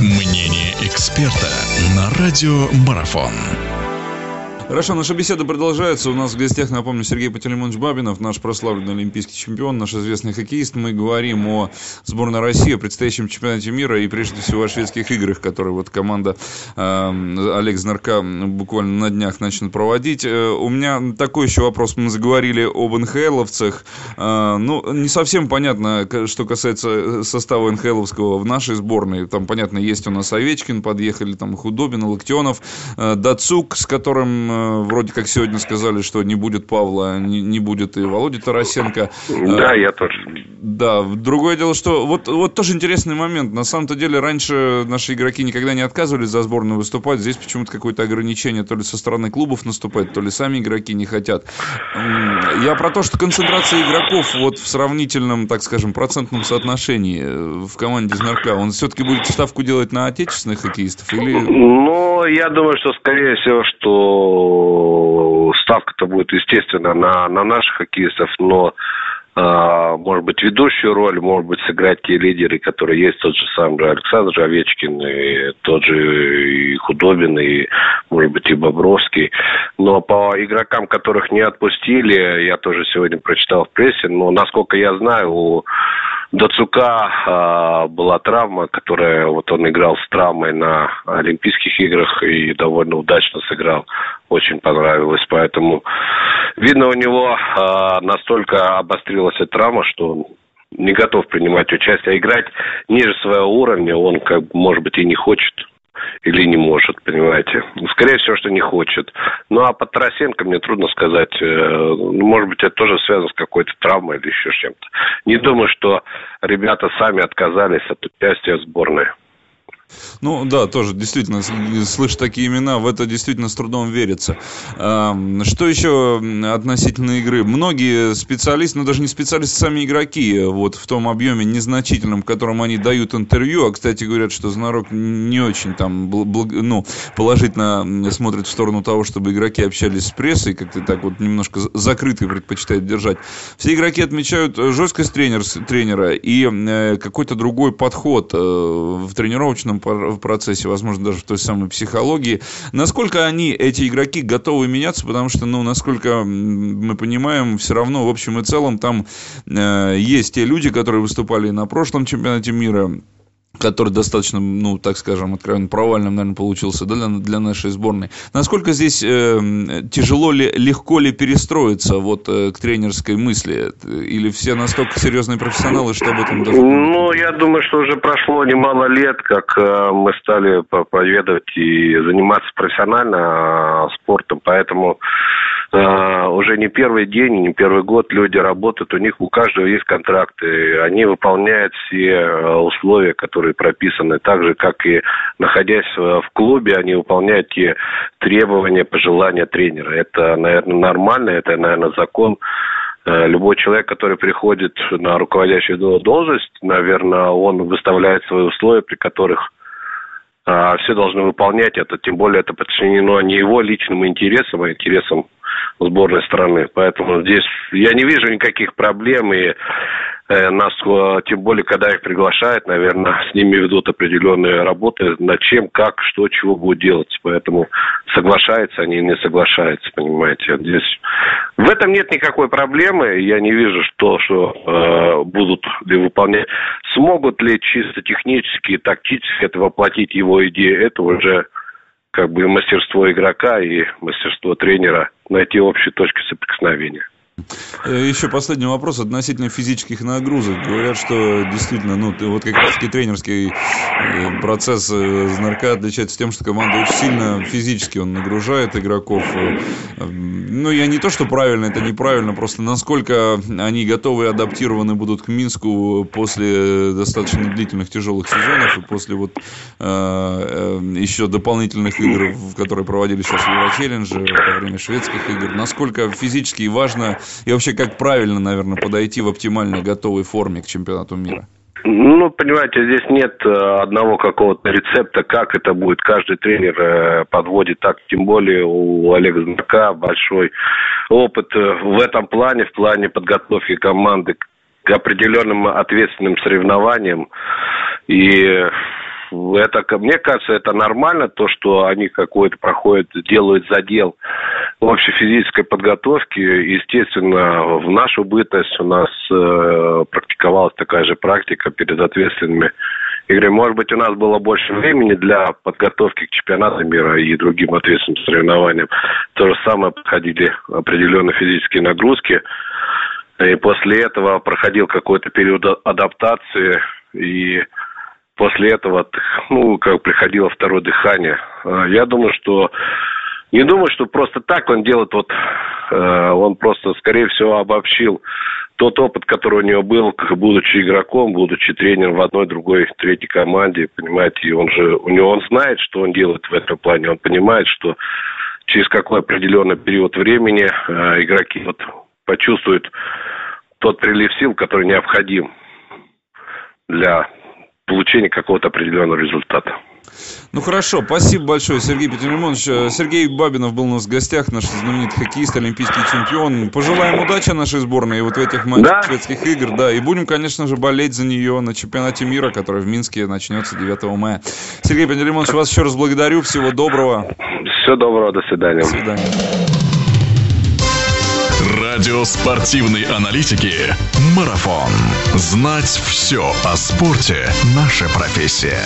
Мнение эксперта на радио Марафон. Хорошо, наша беседа продолжается. У нас в гостях, напомню, Сергей Пателемонович Бабинов, наш прославленный олимпийский чемпион, наш известный хоккеист. Мы говорим о сборной России, о предстоящем чемпионате мира и, прежде всего, о шведских играх, которые вот команда э, Олег Знарка буквально на днях начнет проводить. Э, у меня такой еще вопрос. Мы заговорили об НХЛовцах. Э, ну, не совсем понятно, что касается состава НХЛовского в нашей сборной. Там, понятно, есть у нас Овечкин, подъехали там Худобин, Локтионов, э, Дацук, с которым Э, вроде как сегодня сказали, что не будет Павла, не, не будет и Володи Тарасенко. Да, э, я тоже. Да, другое дело, что вот, вот тоже интересный момент. На самом-то деле раньше наши игроки никогда не отказывались за сборную выступать. Здесь почему-то какое-то ограничение то ли со стороны клубов наступает, то ли сами игроки не хотят. Я про то, что концентрация игроков вот в сравнительном, так скажем, процентном соотношении э, в команде Знарка, он все-таки будет ставку делать на отечественных хоккеистов или... Ну, я думаю, что скорее всего, что ставка-то будет, естественно, на, на наших хоккеистов, но а, может быть, ведущую роль, может быть, сыграть те лидеры, которые есть, тот же самый Александр Овечкин, и тот же и Худобин, и, может быть, и Бобровский. Но по игрокам, которых не отпустили, я тоже сегодня прочитал в прессе, но, насколько я знаю, у Дацука э, была травма, которая вот он играл с травмой на Олимпийских играх и довольно удачно сыграл. Очень понравилось. Поэтому видно у него э, настолько обострилась эта травма, что он не готов принимать участие. А играть ниже своего уровня он, как может быть, и не хочет или не может, понимаете. Скорее всего, что не хочет. Ну, а по Тарасенко мне трудно сказать. Э, ну, может быть, это тоже связано с какой-то травмой или еще чем-то. Не думаю, что ребята сами отказались от участия в сборной. Ну да, тоже действительно, слышу такие имена, в это действительно с трудом верится. Что еще относительно игры? Многие специалисты, ну даже не специалисты, сами игроки, вот в том объеме незначительном, в котором они дают интервью, а, кстати, говорят, что Знарок не очень там, ну, положительно смотрит в сторону того, чтобы игроки общались с прессой, как-то так вот немножко закрыто предпочитает держать. Все игроки отмечают жесткость тренер, тренера и э, какой-то другой подход э, в тренировочном в процессе, возможно, даже в той самой психологии. Насколько они, эти игроки, готовы меняться, потому что, ну, насколько мы понимаем, все равно, в общем и целом, там э, есть те люди, которые выступали на прошлом чемпионате мира, который достаточно, ну, так скажем, откровенно провальным, наверное, получился для, для нашей сборной. Насколько здесь э, тяжело ли, легко ли перестроиться вот э, к тренерской мысли? Или все настолько серьезные профессионалы, что об этом даже... Ну, я думаю, что уже прошло немало лет, как э, мы стали проповедовать и заниматься профессионально э, спортом, поэтому уже не первый день, не первый год люди работают, у них у каждого есть контракты, они выполняют все э, условия, которые прописаны, так же, как и находясь в клубе, они выполняют те требования, пожелания тренера. Это, наверное, нормально, это, наверное, закон э, любой человек, который приходит на руководящую должность, наверное, он выставляет свои условия, при которых все должны выполнять это, тем более это подчинено не его личным интересам, а интересам сборной страны. Поэтому здесь я не вижу никаких проблем, и э, нас, э, тем более, когда их приглашают, наверное, с ними ведут определенные работы, над чем, как, что, чего будут делать. Поэтому соглашаются они не соглашаются, понимаете. Здесь в этом нет никакой проблемы. Я не вижу, что, что э, будут ли выполнять. Смогут ли чисто технически, тактически это воплотить его идеи, это уже как бы мастерство игрока и мастерство тренера найти общие точки соприкосновения. Э, Еще последний вопрос относительно физических нагрузок. Говорят, что действительно, ну, вот как раз таки тренерский э, процесс э, Знарка отличается тем, что команда очень сильно физически он нагружает игроков. Ну, я не то, что правильно, это неправильно, просто насколько они готовы и адаптированы будут к Минску после достаточно длительных тяжелых сезонов и после вот э, еще дополнительных игр, в которые проводили сейчас в Еврочеллендже во время шведских игр. Насколько физически важно и вообще, как правильно, наверное, подойти в оптимально готовой форме к чемпионату мира? Ну, понимаете, здесь нет э, одного какого-то рецепта, как это будет. Каждый тренер э, подводит так, тем более у Олега Знака большой опыт э, в этом плане, в плане подготовки команды к определенным ответственным соревнованиям. И это, мне кажется, это нормально, то, что они какой-то проходят, делают задел общей физической подготовки. Естественно, в нашу бытность у нас э, практиковалась такая же практика перед ответственными играми. Может быть, у нас было больше времени для подготовки к чемпионату мира и другим ответственным соревнованиям. То же самое проходили определенные физические нагрузки. И после этого проходил какой-то период адаптации и после этого, ну, как приходило второе дыхание. А, я думаю, что не думаю, что просто так он делает, вот э, он просто, скорее всего, обобщил тот опыт, который у него был, будучи игроком, будучи тренером в одной, другой, третьей команде, понимаете, и он же, у него он знает, что он делает в этом плане, он понимает, что через какой определенный период времени э, игроки вот почувствуют тот прилив сил, который необходим для получения какого-то определенного результата. Ну хорошо, спасибо большое, Сергей Петр Лимонович. Сергей Бабинов был у нас в гостях, наш знаменитый хоккеист, олимпийский чемпион. Пожелаем удачи нашей сборной вот в этих матчах да. шведских игр, да, и будем, конечно же, болеть за нее на чемпионате мира, который в Минске начнется 9 мая. Сергей Петр Лимонович, вас еще раз благодарю, всего доброго. Всего доброго, до свидания. До свидания. Радио спортивной аналитики «Марафон». Знать все о спорте – наша профессия.